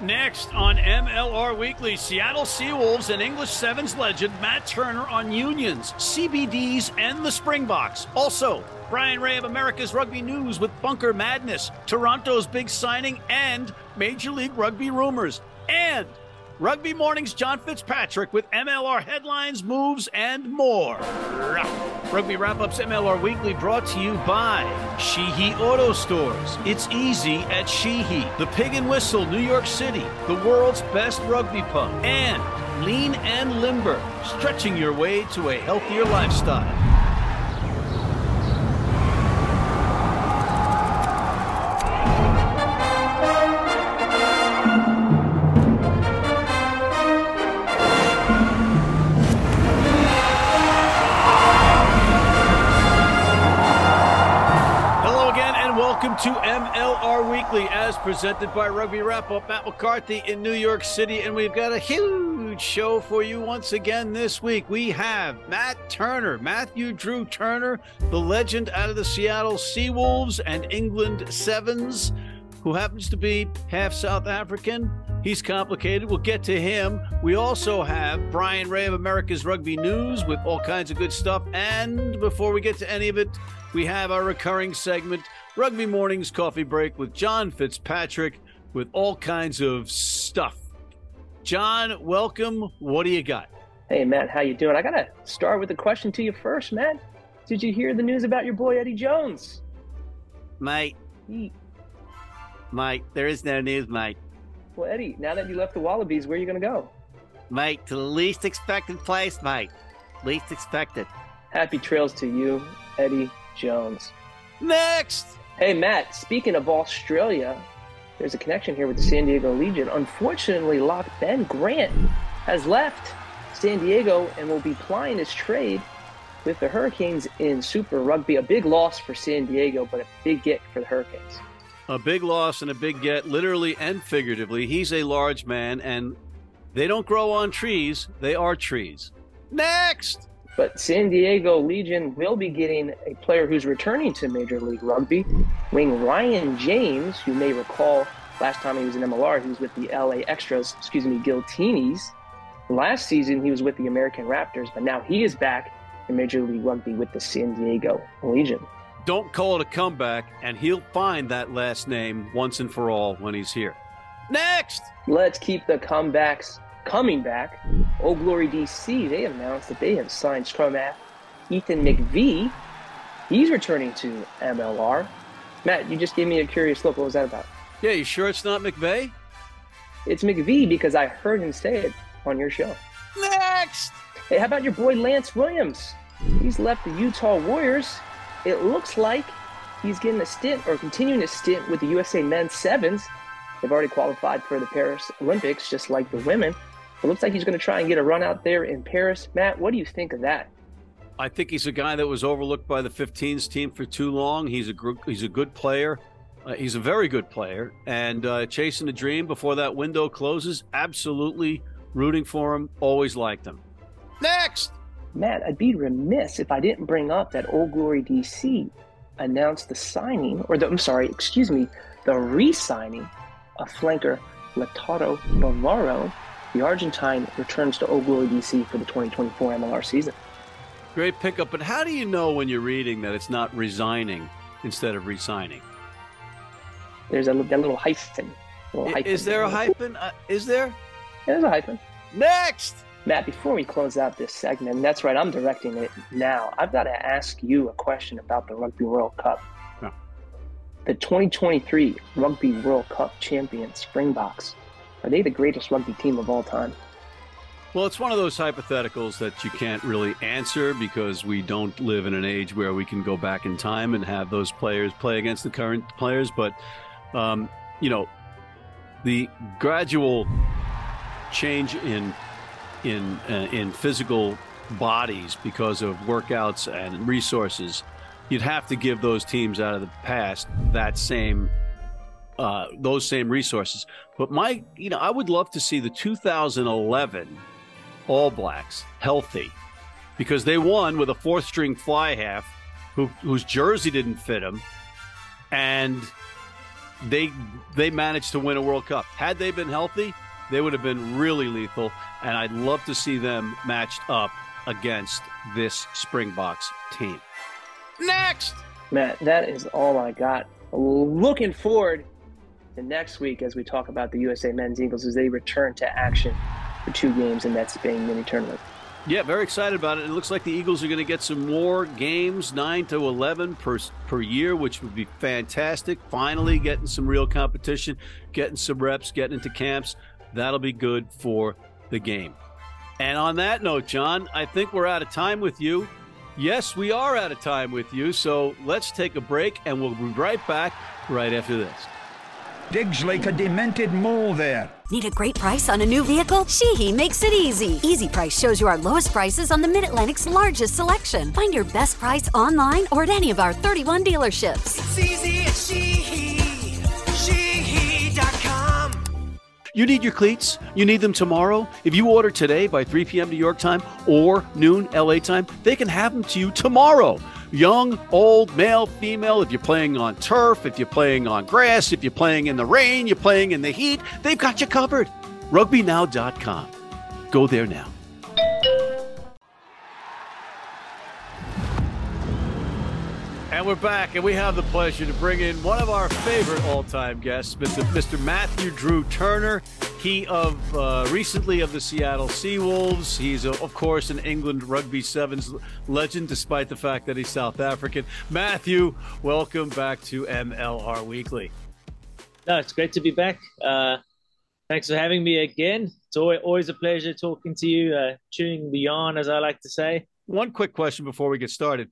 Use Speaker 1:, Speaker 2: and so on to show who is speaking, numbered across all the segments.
Speaker 1: Next on MLR Weekly, Seattle Seawolves and English Sevens legend Mat Turner on unions, CBDs, and the Springboks. Also, Bryan Ray of America's Rugby News with Bunker Madness, Toronto's big signing, and Major League Rugby rumors. And Rugby Mornings John Fitzpatrick with MLR headlines, moves, and more. Rugby Wrap Ups MLR Weekly brought to you by Sheehy Auto Stores. It's easy at Sheehy, the Pig and Whistle, New York City, the world's best rugby pub, and Lean and Limber, stretching your way to a healthier lifestyle. To MLR Weekly as presented by Rugby Wrap Up. Matt McCarthy in New York City, and we've got a huge show for you once again this week. We have Mat Turner, Matthew Drew Turner, the legend out of the Seattle Seawolves and England Sevens, who happens to be half South African. He's complicated. We'll get to him. We also have Bryan Ray of America's Rugby News with all kinds of good stuff. And before we get to any of it, we have our recurring segment Rugby Mornings Coffee Break with John Fitzpatrick with all kinds of stuff. John, welcome. What do you got?
Speaker 2: Hey, Matt, how you doing? I got to start with a question to you first, Matt. Did you hear the news about your boy Eddie Jones?
Speaker 3: Mate. He... Mate, there is no news, mate.
Speaker 2: Well, Eddie, now that you left the Wallabies, where are you going to go?
Speaker 3: Mate, to the least expected place, mate. Least expected.
Speaker 2: Happy trails to you, Eddie Jones.
Speaker 1: Next!
Speaker 2: Hey, Matt, speaking of Australia, there's a connection here with the San Diego Legion. Unfortunately, Lock Ben Grant has left San Diego and will be plying his trade with the Hurricanes in Super Rugby. A big loss for San Diego, but a big get for the Hurricanes.
Speaker 1: A big loss and a big get, literally and figuratively. He's a large man, and they don't grow on trees, they are trees. Next!
Speaker 2: But San Diego Legion will be getting a player who's returning to Major League Rugby, wing Ryan James, you may recall last time he was in MLR, he was with the LA Extras, excuse me, Giltinis. Last season, he was with the American Raptors, but now he is back in Major League Rugby with the San Diego Legion.
Speaker 1: Don't call it a comeback, and he'll find that last name once and for all when he's here. Next!
Speaker 2: Let's keep the comebacks coming back, Old Glory DC, they announced that they have signed scrum half Ethan McVee. He's returning to MLR. Matt, you just gave me a curious look. What was that about?
Speaker 1: Yeah, you sure it's not McVeigh?
Speaker 2: It's McVee because I heard him say it on your show.
Speaker 1: Next!
Speaker 2: Hey, how about your boy Lance Williams? He's left the Utah Warriors. It looks like he's getting a stint or continuing a stint with the USA men's sevens. They've already qualified for the Paris Olympics, just like the women. It looks like he's going to try and get a run out there in Paris. Matt, what do you think of that?
Speaker 1: I think he's a guy that was overlooked by the 15s team for too long. He's a gr- he's a good player. Uh, he's a very good player, and uh, chasing the dream before that window closes. Absolutely rooting for him. Always liked him. Next,
Speaker 2: Matt, I'd be remiss if I didn't bring up that Old Glory DC announced the signing, or the, I'm sorry, excuse me, the re-signing of flanker Lautaro Bavaro the Argentine returns to Old Glory DC for the 2024 MLR season.
Speaker 1: Great pickup, but how do you know when you're reading that it's not resigning instead of resigning?
Speaker 2: There's a that little hyphen.
Speaker 1: Little hyphen is there a hyphen? Uh, is there?
Speaker 2: Yeah, there's a hyphen.
Speaker 1: Next!
Speaker 2: Matt, before we close out this segment, that's right, I'm directing it now. I've got to ask you a question about the Rugby World Cup. The 2023 Rugby World Cup champion Springboks are they the greatest rugby team of all time?
Speaker 1: Well, it's one of those hypotheticals that you can't really answer because we don't live in an age where we can go back in time and have those players play against the current players. But, um, you know, the gradual change in in uh, in physical bodies because of workouts and resources, you'd have to give those teams out of the past that same uh, those same resources. But my, you know, I would love to see the 2011 All Blacks healthy because they won with a fourth string fly half who, whose jersey didn't fit him. And they they managed to win a World Cup. Had they been healthy, they would have been really lethal. And I'd love to see them matched up against this Springboks team. Next,
Speaker 2: Matt, that is all I got. Looking forward to next week as we talk about the USA Men's Eagles as they return to action for two games in that Spain mini tournament.
Speaker 1: Yeah, very excited about it. It looks like the Eagles are going to get some more games, nine to eleven per per year, which would be fantastic. Finally, getting some real competition, getting some reps, getting into camps. That'll be good for the game. And on that note, John, I think we're out of time with you. Yes, we are out of time with you. So let's take a break, and we'll be right back right after this.
Speaker 4: Digs like a demented mole there.
Speaker 5: Need a great price on a new vehicle? Sheehy makes it easy. Easy Price shows you our lowest prices on the Mid Atlantic's largest selection. Find your best price online or at any of our 31 dealerships.
Speaker 6: It's easy at Sheehy. Sheehy.com.
Speaker 1: You need your cleats? You need them tomorrow? If you order today by 3 p.m. New York time or noon LA time, they can have them to you tomorrow. Young, old, male, female, if you're playing on turf, if you're playing on grass, if you're playing in the rain, you're playing in the heat, they've got you covered. RugbyNow.com. Go there now. And we're back, and we have the pleasure to bring in one of our favorite all-time guests, Mr. Mr. Matthew Drew Turner. He of uh, recently of the Seattle Seawolves. He's, uh, of course, an England Rugby Sevens legend, despite the fact that he's South African. Matthew, welcome back to MLR Weekly.
Speaker 7: No, it's great to be back. Uh, thanks for having me again. It's always, always a pleasure talking to you, uh, chewing the yarn, as I like to say.
Speaker 1: One quick question before we get started.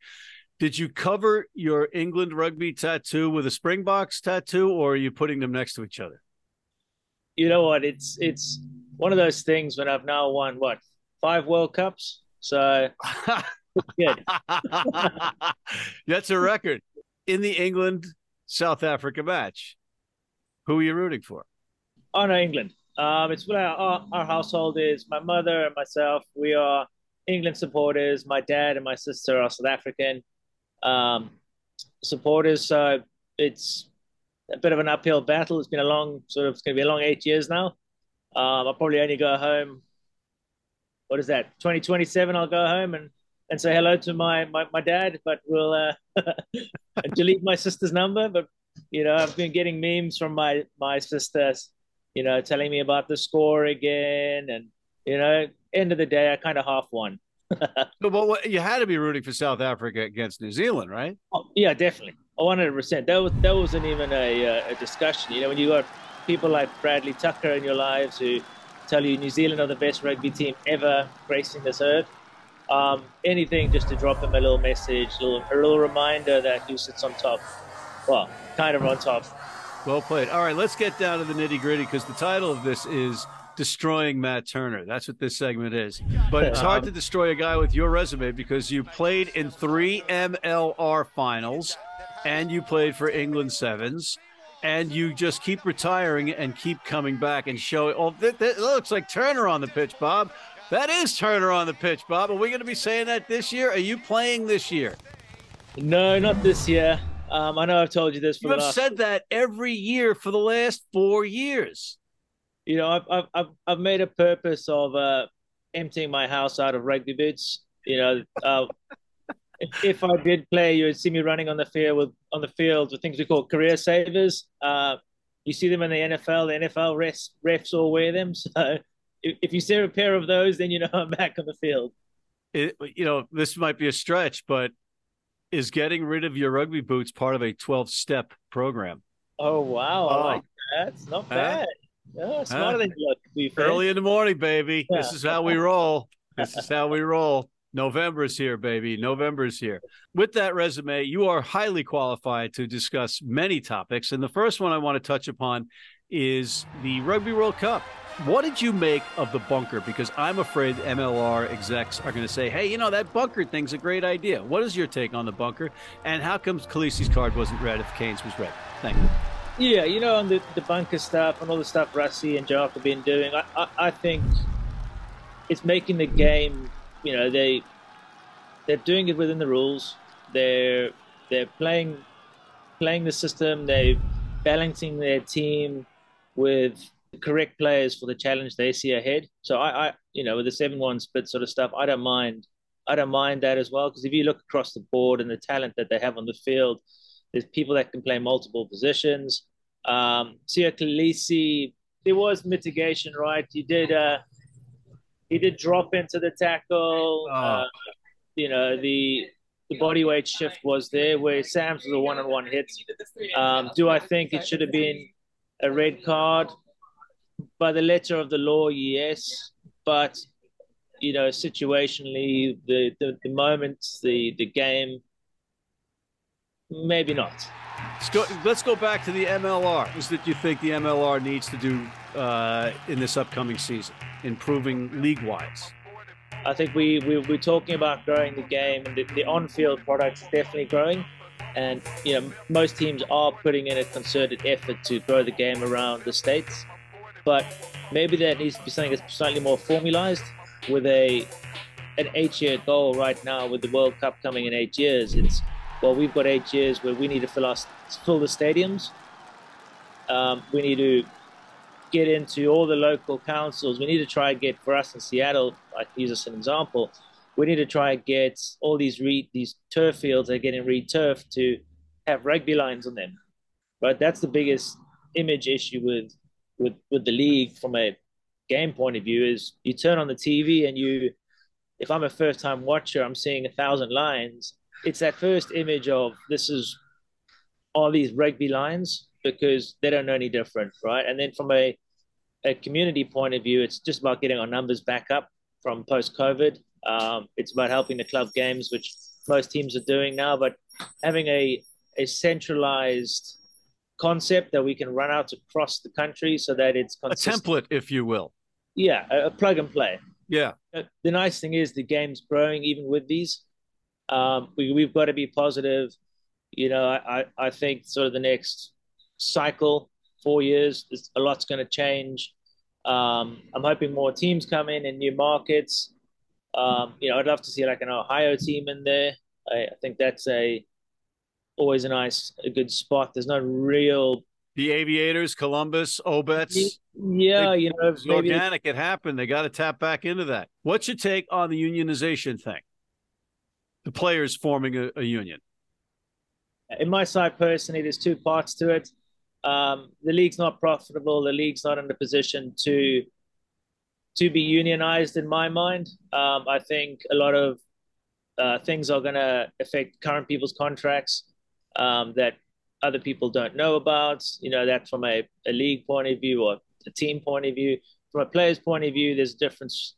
Speaker 1: Did you cover your England rugby tattoo with a Springboks tattoo, or are you putting them next to each other?
Speaker 7: You know what? It's it's one of those things when I've now won what five World Cups, so good.
Speaker 1: That's a record in the England South Africa match. Who are you rooting for?
Speaker 7: Oh no, England. Um, it's what our, our, our household is. My mother and myself, we are England supporters. My dad and my sister are South African um, supporters. So it's a bit of an uphill battle. It's been a long, sort of, it's going to be a long eight years now. Um, I'll probably only go home. What is that? 2027. I'll go home and, and say hello to my, my, my dad, but we'll uh, delete my sister's number. But, you know, I've been getting memes from my, my sisters, you know, telling me about the score again. And, you know, end of the day, I kind of half won.
Speaker 1: but what, you had to be rooting for South Africa against New Zealand, right?
Speaker 7: Oh, yeah, definitely. One hundred percent. That was that wasn't even a, uh, a discussion. You know, when you got people like Bradley Tucker in your lives who tell you New Zealand are the best rugby team ever gracing this earth. Um, anything just to drop them a little message, a little, a little reminder that who sits on top. Well, kind of on top.
Speaker 1: Well played. All right, let's get down to the nitty gritty because the title of this is destroying Mat Turner. That's what this segment is. But it's hard to destroy a guy with your resume because you played in three MLR finals and you played for England Sevens. And you just keep retiring and keep coming back and showing. Oh, that, that looks like Turner on the pitch, Bob. That is Turner on the pitch, Bob. Are we going to be saying that this year? Are you playing this year?
Speaker 7: No, not this year. Um, I know I've told you this. For
Speaker 1: you have said that every year for the last four years
Speaker 7: you know, I've I've I've made a purpose of uh, emptying my house out of rugby boots. You know, uh, if I did play, you would see me running on the field with on the field with things we call career savers. Uh, you see them in the NFL. The NFL refs refs all wear them. So if, if you see a pair of those, then you know I'm back on the field.
Speaker 1: It, you know, this might be a stretch, but is getting rid of your rugby boots part of a 12 step program?
Speaker 7: Oh wow, oh. I like that. It's not bad. Yeah, smarter than you look.
Speaker 1: Early in the morning, baby. Yeah. This is how we roll. this is how we roll. November's here, baby. November's here. With that resume, you are highly qualified to discuss many topics. And the first one I want to touch upon is the Rugby World Cup. What did you make of the bunker? Because I'm afraid MLR execs are going to say, hey, you know, that bunker thing's a great idea. What is your take on the bunker? And how comes Kolisi's card wasn't red if Cane's was red? Thank you.
Speaker 7: Yeah, you know, on the, the bunker stuff and all the stuff Rassie and Jock have been doing, I, I, I think it's making the game. You know, they they're doing it within the rules. They're they're playing playing the system. They're balancing their team with the correct players for the challenge they see ahead. So I, I you know, with the seven one split sort of stuff, I don't mind. I don't mind that as well because if you look across the board and the talent that they have on the field, there's people that can play multiple positions. Um, Siya Kolisi, there was mitigation, right? He did. Uh, he did drop into the tackle.
Speaker 1: Oh.
Speaker 7: Uh, you know the the body weight shift was there where Sam's was a one on one hit. Um, do I think it should have been a red card? By the letter of the law, yes. But you know, situationally, the the, the moments, the the game, maybe not.
Speaker 1: Let's go, let's go back to the MLR. What is that you think the MLR needs to do uh, in this upcoming season, improving league wise?
Speaker 7: I think we, we we're talking about growing the game, and the, the on-field product is definitely growing. And you know, most teams are putting in a concerted effort to grow the game around the states, but maybe that needs to be something that's slightly more formalized with a an eight-year goal right now. With the World Cup coming in eight years, it's well, we've got eight years where we need to fill our fill the stadiums. Um, we need to get into all the local councils. We need to try and get for us in Seattle. I use this as an example. We need to try and get all these re, these turf fields that are getting re-turfed to have rugby lines on them. Right, that's the biggest image issue with with with the league from a game point of view. Is you turn on the TV and you, if I'm a first time watcher, I'm seeing a thousand lines. It's that first image of this is all these rugby lines because they don't know any different, right? And then from a a community point of view, it's just about getting our numbers back up from post COVID. Um, it's about helping the club games, which most teams are doing now, but having a, a centralized concept that we can run out across the country so that it's
Speaker 1: A template, if you will.
Speaker 7: Yeah, a, a plug and play.
Speaker 1: Yeah.
Speaker 7: Uh, The nice thing is the game's growing even with these. Um, we, we've got to be positive. You know, I, I think sort of the next cycle, four years, a lot's going to change. Um, I'm hoping more teams come in in new markets. Um, you know, I'd love to see like an Ohio team in there. I, I think that's a always a nice, a good spot. There's no real,
Speaker 1: The Aviators, Columbus, Obets.
Speaker 7: yeah,
Speaker 1: They-
Speaker 7: you know,
Speaker 1: It's organic. It happened. They got to tap back into that. What's your take on the unionization thing? The players forming a, a union.
Speaker 7: in my side personally, there's two parts to it. Um, the league's not profitable. The league's not in a position to to be unionized. In my mind, um, I think a lot of uh, things are going to affect current people's contracts um, that other people don't know about. You know, that from a, a league point of view or a team point of view. From a player's point of view, there's a difference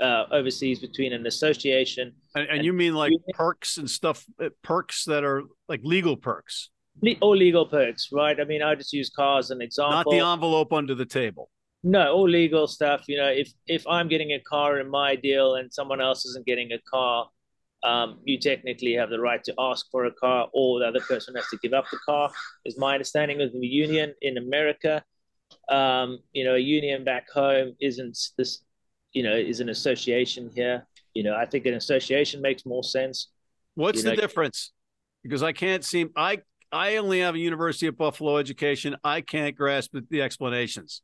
Speaker 7: uh, overseas between an association
Speaker 1: And, and you mean like perks and stuff, uh, perks that are like legal perks,
Speaker 7: le- or legal perks, right? I mean, I just use cars as an example.
Speaker 1: not the envelope under the table.
Speaker 7: No, all legal stuff. You know, if if I'm getting a car in my deal and someone else isn't getting a car, um, you technically have the right to ask for a car, or the other person has to give up the car. Is my understanding of the union in America. Um, you know, a union back home isn't this. You know, is an association here. You know, I think an association makes more sense.
Speaker 1: What's
Speaker 7: You
Speaker 1: the
Speaker 7: know-
Speaker 1: difference? Because I can't seem I I only have a University of Buffalo education. I can't grasp the- explanations.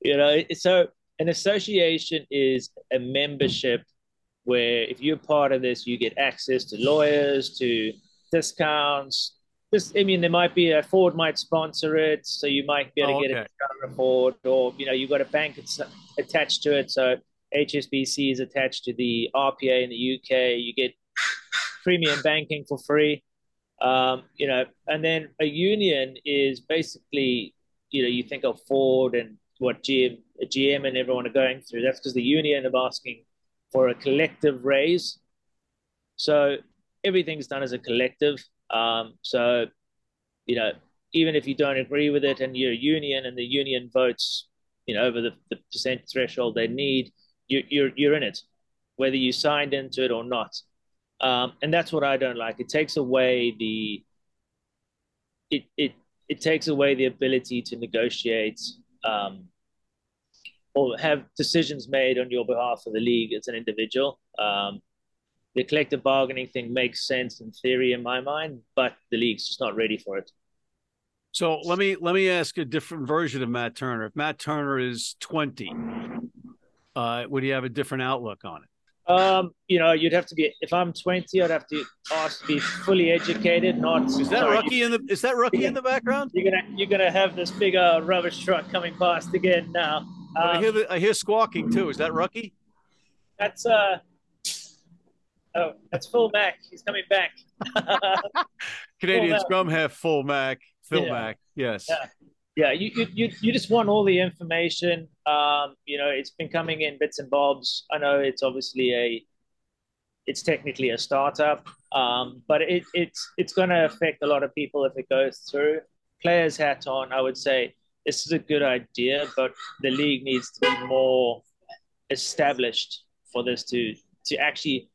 Speaker 7: You know, so an association is a membership where if you're part of this, you get access to lawyers, to discounts. This, I mean, there might be a Ford might sponsor it, so you might be able to
Speaker 1: Oh,
Speaker 7: get
Speaker 1: okay.
Speaker 7: a discount on a Ford, or you know, you've got a bank attached to it. So HSBC is attached to the RPA in the UK. You get premium banking for free. Um, you know, and then a union is basically, you know, you think of Ford and what GM, GM and everyone are going through. That's because the union are asking for a collective raise. So everything's done as a collective. Um, so, you know, even if you don't agree with it and you're a union and the union votes, you know, over the, the percent threshold they need, you, you're you're in it, whether you signed into it or not. Um, and that's what I don't like. It takes away the it it it takes away the ability to negotiate um, or have decisions made on your behalf of the league as an individual. Um, the collective bargaining thing makes sense in theory in my mind, but the league's just not ready for it.
Speaker 1: So let me let me ask a different version of Mat Turner. If Mat Turner is 20, uh, would he have a different outlook on it?
Speaker 7: Um, you know, you'd have to be. If I'm 20, I'd have to ask to be fully educated. Not
Speaker 1: Is that
Speaker 7: sorry,
Speaker 1: Rocky in the is that Rocky in the background?
Speaker 7: You're gonna you're gonna have this big uh, rubbish truck coming past again now.
Speaker 1: I
Speaker 7: Um,
Speaker 1: hear the, I hear squawking too. Is that Rocky?
Speaker 7: that's uh. Oh, that's Phil Mack. He's coming back.
Speaker 1: Canadian scrum half Phil Mack, Phil
Speaker 7: Yeah.
Speaker 1: Mack. Yes.
Speaker 7: Yeah. Yeah, you, you you just want all the information. Um, you know, it's been coming in bits and bobs. I know it's obviously a, it's technically a startup, um, but it it's it's going to affect a lot of people if it goes through. Players hat on, I would say this is a good idea, but the league needs to be more established for this to to actually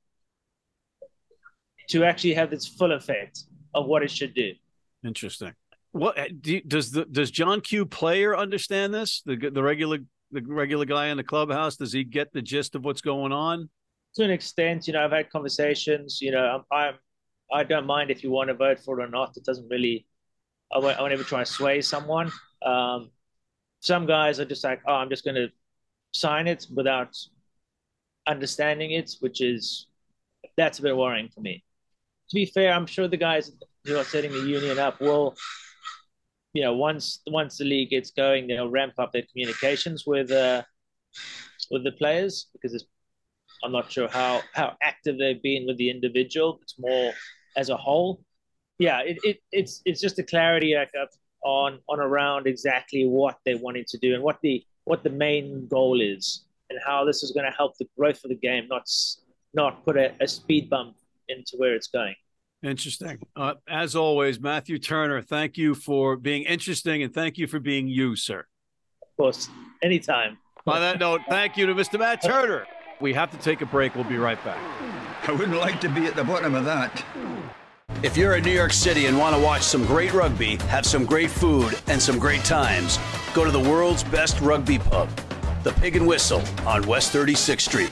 Speaker 7: to actually have its full effect of what it should do.
Speaker 1: Interesting. What do you, does the does John Q player understand this? The the regular the regular guy in the clubhouse does he get the gist of what's going on?
Speaker 7: to an extent, you know, I've had conversations. You know, I'm, I'm I don't mind if you want to vote for it or not. It doesn't really. I won't, I won't ever try and sway someone. Um, some guys are just like, oh, I'm just going to sign it without understanding it, which is that's a bit worrying for me. To be fair, I'm sure the guys who are setting the union up will, you know, once once the league gets going, they'll ramp up their communications with uh, with the players because I'm not sure how how active they've been with the individual. It's more as a whole. Yeah, it, it it's it's just a clarity like, uh, on on around exactly what they wanted to do and what the what the main goal is and how this is going to help the growth of the game, not not put a, a speed bump into where it's going.
Speaker 1: Interesting. Uh, as always, Matthew Turner, thank you for being interesting and thank you for being you, sir.
Speaker 7: Of course, anytime.
Speaker 1: On that note, thank you to Mr. Matt Turner. We have to take a break. We'll be right back.
Speaker 4: I wouldn't like to be at the bottom of that.
Speaker 3: If you're in New York City and want to watch some great rugby, have some great food, and some great times, go to the world's best rugby pub, the Pig and Whistle on West 36th Street.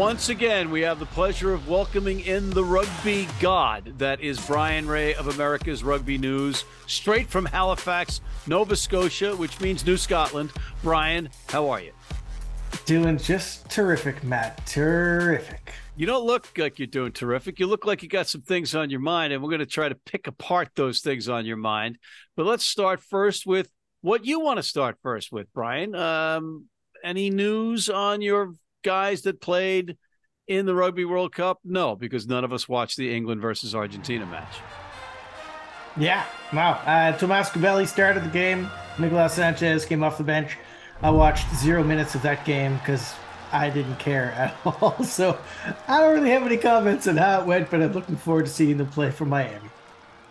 Speaker 1: Once again, we have the pleasure of welcoming in the rugby god that is Bryan Ray of America's Rugby News, straight from Halifax, Nova Scotia, which means New Scotland. Bryan, how are you?
Speaker 8: Doing just terrific, Matt. Terrific.
Speaker 1: You don't look like you're doing terrific. You look like you got some things on your mind, and we're going to try to pick apart those things on your mind. But let's start first with what you want to start first with, Bryan. Um, any news on your guys that played in the Rugby World Cup? No, because none of us watched the England versus Argentina match.
Speaker 8: Yeah, wow. Uh, Tomas Cubelli started the game. Nicolas Sanchez came off the bench. I watched zero minutes of that game because I didn't care at all. So I don't really have any comments on how it went, but I'm looking forward to seeing them play for Miami.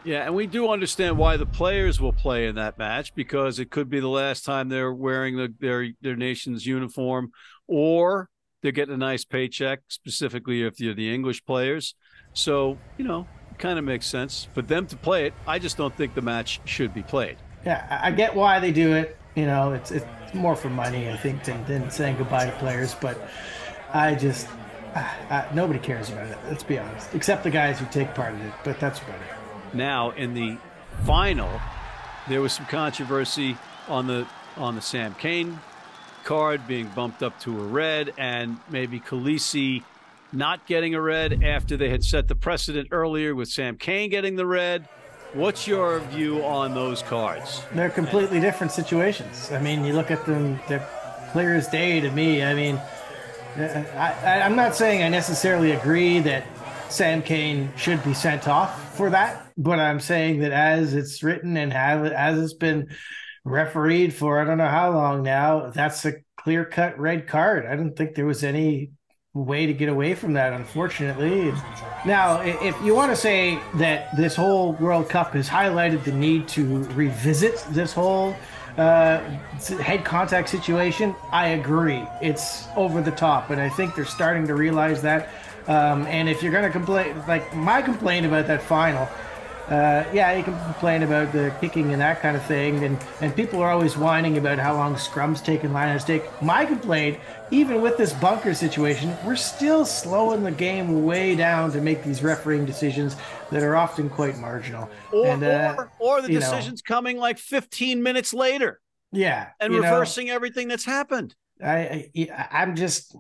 Speaker 1: Yeah, and we do understand why the players will play in that match because it could be the last time they're wearing the, their their nation's uniform, or they're getting a nice paycheck. Specifically, if you're the English players, so you know, it kind of makes sense for them to play it. I just don't think the match should be played.
Speaker 8: Yeah, I I get why they do it. You know, it's it's more for money, I think, than, than saying goodbye to players. But I just, uh, uh, nobody cares about it. Let's be honest, except the guys who take part in it. But that's about it.
Speaker 1: Now in the final, there was some controversy on the on the Sam Cane card being bumped up to a red, and maybe Kolisi not getting a red after they had set the precedent earlier with Sam Cane getting the red. What's your view on those cards?
Speaker 8: They're completely different situations. I mean, you look at them, they're clear as day to me. I mean, uh, I, I'm not saying I necessarily agree that Sam Cane should be sent off for that, but I'm saying that as it's written and have as it's been refereed for I don't know how long now, that's a clear cut red card. I don't think there was any way to get away from that, unfortunately. Now, if you want to say that this whole World Cup has highlighted the need to revisit this whole uh, head contact situation, I agree. It's over the top, and I think they're starting to realize that. Um, and if you're going to complain, like my complaint about that final, uh, yeah, you can complain about the kicking and that kind of thing, and, and people are always whining about how long scrums take and lineups take. My complaint, even with this bunker situation, we're still slowing the game way down to make these refereeing decisions that are often quite marginal.
Speaker 1: Or,
Speaker 8: and, uh,
Speaker 1: or, or the
Speaker 8: you know.
Speaker 1: decision's coming like 15 minutes later
Speaker 8: Yeah,
Speaker 1: and
Speaker 8: you know,
Speaker 1: reversing everything that's happened.
Speaker 8: I, I I'm just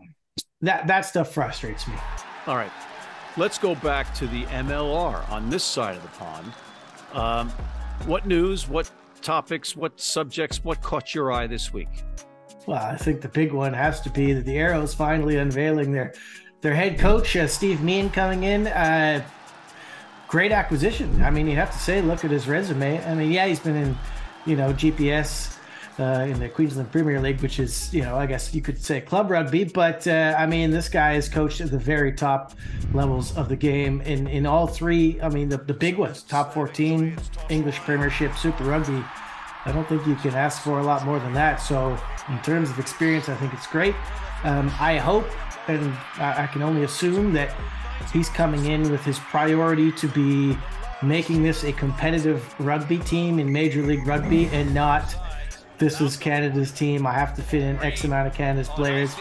Speaker 8: that that stuff frustrates me.
Speaker 1: All right. Let's go back to the MLR on this side of the pond. Um, what news, what topics, what subjects, what caught your eye this week?
Speaker 8: Well, I think the big one has to be that the Arrows finally unveiling their their head coach, uh, Steve Meehan, coming in. Uh, great acquisition. I mean, you have to say, look at his resume. I mean, yeah, he's been in, you know, GPS uh, in the Queensland Premier League, which is, you know, I guess you could say club rugby. But uh, I mean, this guy is coached at the very top levels of the game in in all three. I mean, the the big ones: top 14, English Premiership, Super Rugby. I don't think you can ask for a lot more than that. So, in terms of experience, I think it's great. Um, I hope, and I I can only assume that he's coming in with his priority to be making this a competitive rugby team in Major League Rugby and not this was Canada's team. I have to fit in X amount of Canada's players.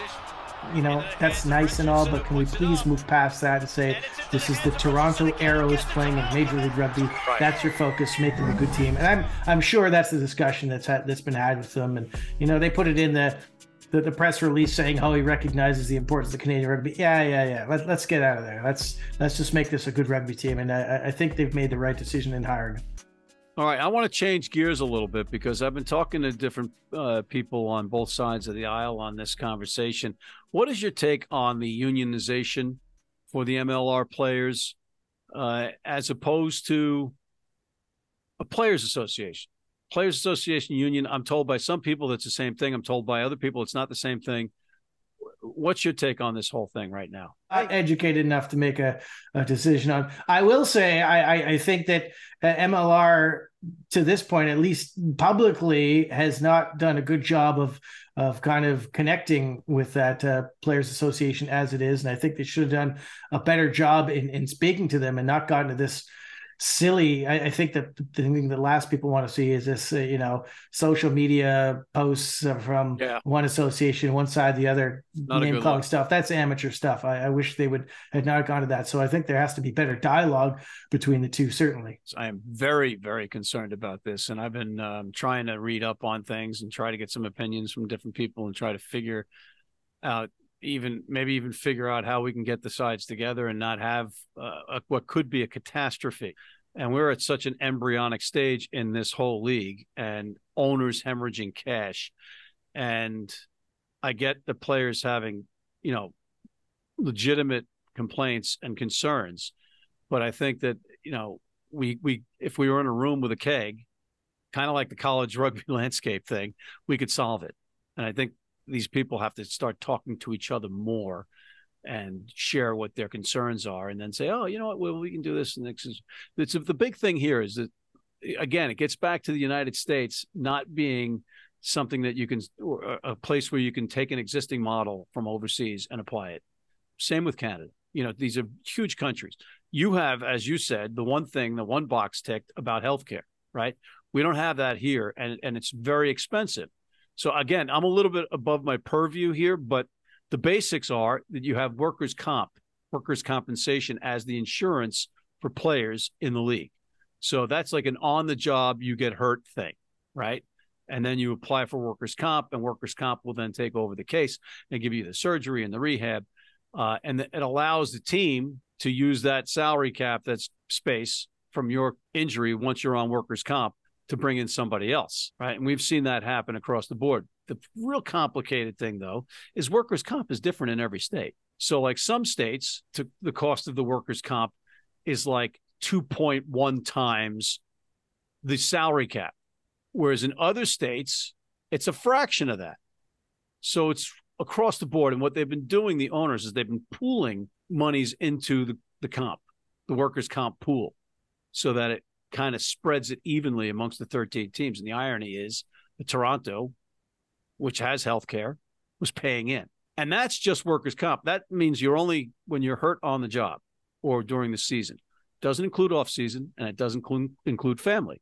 Speaker 8: You know, that's nice and all, but can we please move past that and say this is the Toronto Arrows playing in Major League Rugby? That's your focus. Make them a good team, and I'm I'm sure that's the discussion that's had, that's been had with them. And you know, they put it in the the, the press release saying how he recognizes the importance of Canadian rugby. Yeah, yeah, yeah. Let, let's get out of there. Let's let's just make this a good rugby team, and I, I think they've made the right decision in hiring.
Speaker 1: All right, I want to change gears a little bit because I've been talking to different uh, people on both sides of the aisle on this conversation. What is your take on the unionization for the MLR players uh, as opposed to a players' association? Players' Association Union, I'm told by some people it's the same thing. I'm told by other people it's not the same thing. What's your take on this whole thing right now?
Speaker 8: not educated enough to make a, a decision on. I will say I, I, I think that uh, MLR to this point, at least publicly, has not done a good job of of kind of connecting with that uh, players association as it is, and I think they should have done a better job in in speaking to them and not gotten to this silly. I, I think that the thing that last people want to see is this, uh, you know, social media posts from
Speaker 1: Yeah.
Speaker 8: one association, one side, the other,
Speaker 1: Not
Speaker 8: name calling
Speaker 1: look.
Speaker 8: stuff. That's amateur stuff. I, I wish they would had not gone to that. So I think there has to be better dialogue between the two. Certainly.
Speaker 1: I am very, very concerned about this, and I've been um, trying to read up on things and try to get some opinions from different people and try to figure out, even maybe even figure out how we can get the sides together and not have uh, a, what could be a catastrophe. And we're at such an embryonic stage in this whole league, and owners hemorrhaging cash, and I get the players having, you know, legitimate complaints and concerns, but I think that you know we we if we were in a room with a keg, kind of like the college rugby landscape thing, we could solve it. And I think these people have to start talking to each other more and share what their concerns are, and then say, oh, you know what, well, we can do this. And this is it's the big thing here is that again, it gets back to the United States not being something that you can a place where you can take an existing model from overseas and apply it. Same with Canada. You know, these are huge countries. You have, as you said, the one thing, the one box ticked about healthcare, right? We don't have that here, and and it's very expensive. So again, I'm a little bit above my purview here, but the basics are that you have workers' comp, workers' compensation as the insurance for players in the league. So that's like an on the job, you get hurt thing, right? And then you apply for workers' comp, and workers' comp will then take over the case and give you the surgery and the rehab. Uh, and it allows the team to use that salary cap, that's space from your injury once you're on workers' comp to bring in somebody else, right? And we've seen that happen across the board. The real complicated thing, though, is workers' comp is different in every state. So, like some states, to the cost of the workers' comp is like 2.1 times the salary cap, whereas in other states, it's a fraction of that. So it's across the board. And what they've been doing, the owners, is they've been pooling monies into the, the comp, the workers' comp pool, so that it kind of spreads it evenly amongst the 13 teams. And the irony is Toronto, which has health care, was paying in. And that's just workers' comp. That means you're only when you're hurt on the job or during the season. Doesn't include off season and it doesn't include, family.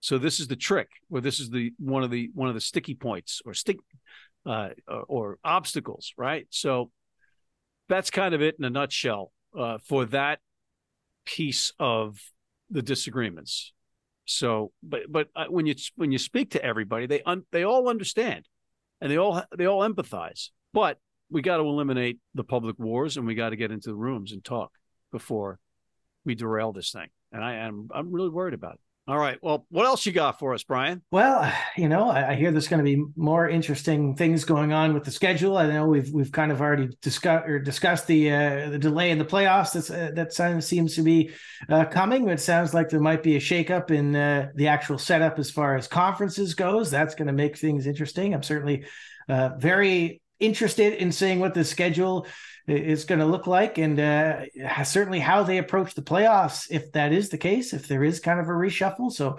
Speaker 1: So this is the trick, where this is the one of the one of the sticky points or stick uh, or, or obstacles, right? So that's kind of it in a nutshell uh, for that piece of the disagreements. So, but but uh, when you when you speak to everybody, they un, they all understand, and they all they all empathize. But we got to eliminate the public wars, and we got to get into the rooms and talk before we derail this thing. And I am I'm really worried about it. All right. Well, what else you got for us, Bryan?
Speaker 8: Well, you know, I, I hear there's going to be more interesting things going on with the schedule. I know we've we've kind of already discussed or discussed the uh, the delay in the playoffs. That's uh, that seems to be uh, coming. It sounds like there might be a shakeup in uh, the actual setup as far as conferences goes. That's going to make things interesting. I'm certainly uh, very interested in seeing what the schedule is going to look like, and uh, certainly how they approach the playoffs. If that is the case, if there is kind of a reshuffle, so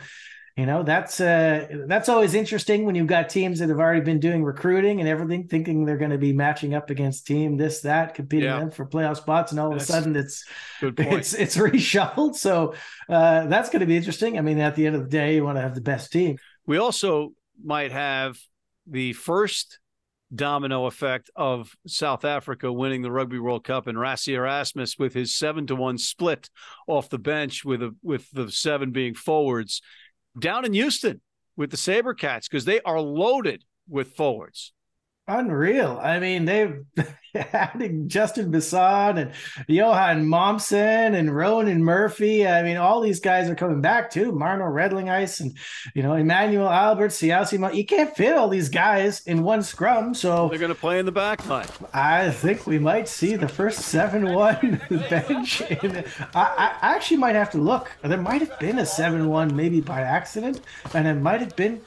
Speaker 8: you know that's uh, that's always interesting when you've got teams that have already been doing recruiting and everything, thinking they're going to be matching up against team this that, competing yeah. them for playoff spots, and all that's of a sudden it's it's it's reshuffled. So uh, that's going to be interesting. I mean, at the end of the day, you want to have the best team.
Speaker 1: We also might have the first domino effect of South Africa winning the Rugby World Cup and Rassie Erasmus with his seven to one split off the bench with a, with the seven being forwards down in Houston with the Sabercats because they are loaded with forwards.
Speaker 8: Unreal. I mean, they've adding Justin Bisson and Johan Mommsen and Ronan Murphy. I mean, all these guys are coming back too. Marno Redelinghuys and you know Emmanuel Albert, Siaosi. You can't fit all these guys in one scrum, so
Speaker 1: they're going to play in the back line.
Speaker 8: I think we might see the first seven-one bench. In, I, I actually might have to look. There might have been a seven-one maybe by accident, and it might have been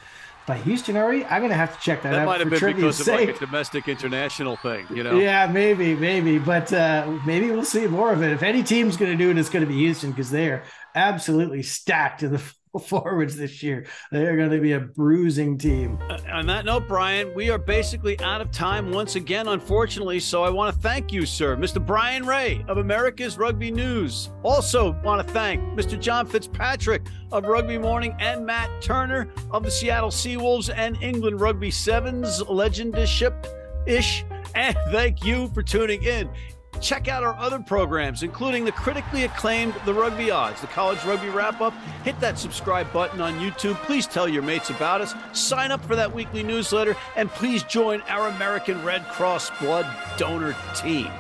Speaker 8: by Houston Ari. I'm gonna have to check that,
Speaker 1: that
Speaker 8: out.
Speaker 1: That might have
Speaker 8: been
Speaker 1: because
Speaker 8: sake.
Speaker 1: of like a domestic international thing, you know?
Speaker 8: Yeah, maybe, maybe, but uh, maybe we'll see more of it. If any team's gonna do it, it's gonna be Houston because they are absolutely stacked in the forwards this year. They're going to be a bruising team.
Speaker 1: Uh, on that note, Bryan, we are basically out of time once again, unfortunately. So I want to thank you, sir, Mr. Bryan Ray of America's Rugby News. Also, want to thank Mr. John Fitzpatrick of Rugby Morning and Mat Turner of the Seattle Seawolves and England Rugby Sevens legendership ish. And thank you for tuning in. Check out our other programs, including the critically acclaimed The Rugby Odds, the College Rugby Wrap Up. Hit that subscribe button on YouTube. Please tell your mates about us. Sign up for that weekly newsletter, and please join our American Red Cross Blood Donor Team.